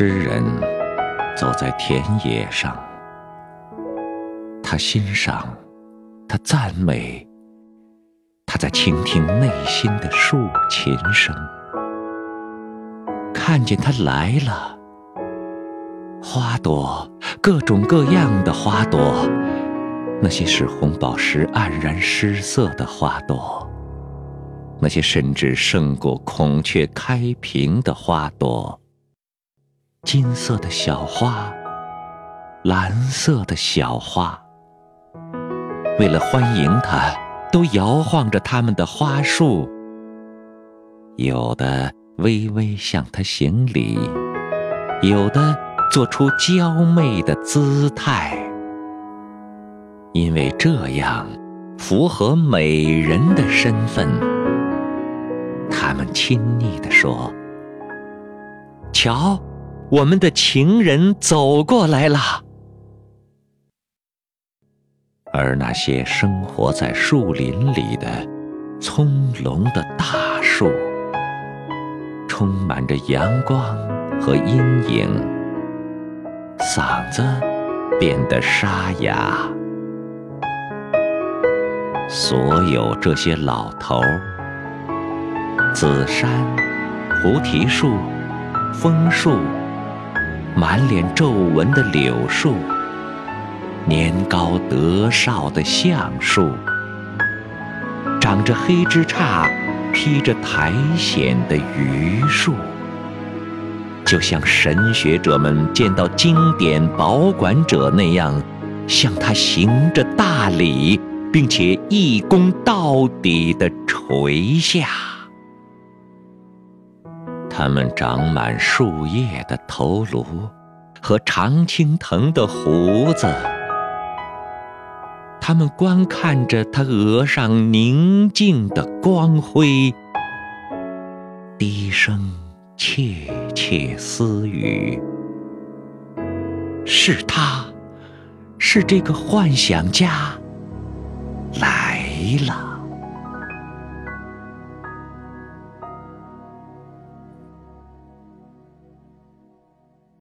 诗人走在田野上，他欣赏，他赞美，他在倾听内心的竖琴声。看见他来了，花朵，各种各样的花朵，那些使红宝石黯然失色的花朵，那些甚至胜过孔雀开屏的花朵。金色的小花，蓝色的小花，为了欢迎他，都摇晃着他们的花束。有的微微向他行礼，有的做出娇媚的姿态，因为这样符合美人的身份。他们亲昵地说：“瞧。”我们的情人走过来了，而那些生活在树林里的葱茏的大树，充满着阳光和阴影，嗓子变得沙哑。所有这些老头儿，紫杉、菩提树、枫树。满脸皱纹的柳树，年高德少的橡树，长着黑枝杈、披着苔藓的榆树，就像神学者们见到经典保管者那样，向他行着大礼，并且一躬到底的垂下。它们长满树叶的头颅和常青藤的胡子，他们观看着他额上宁静的光辉，低声窃窃私语：“是他，是这个幻想家来了。”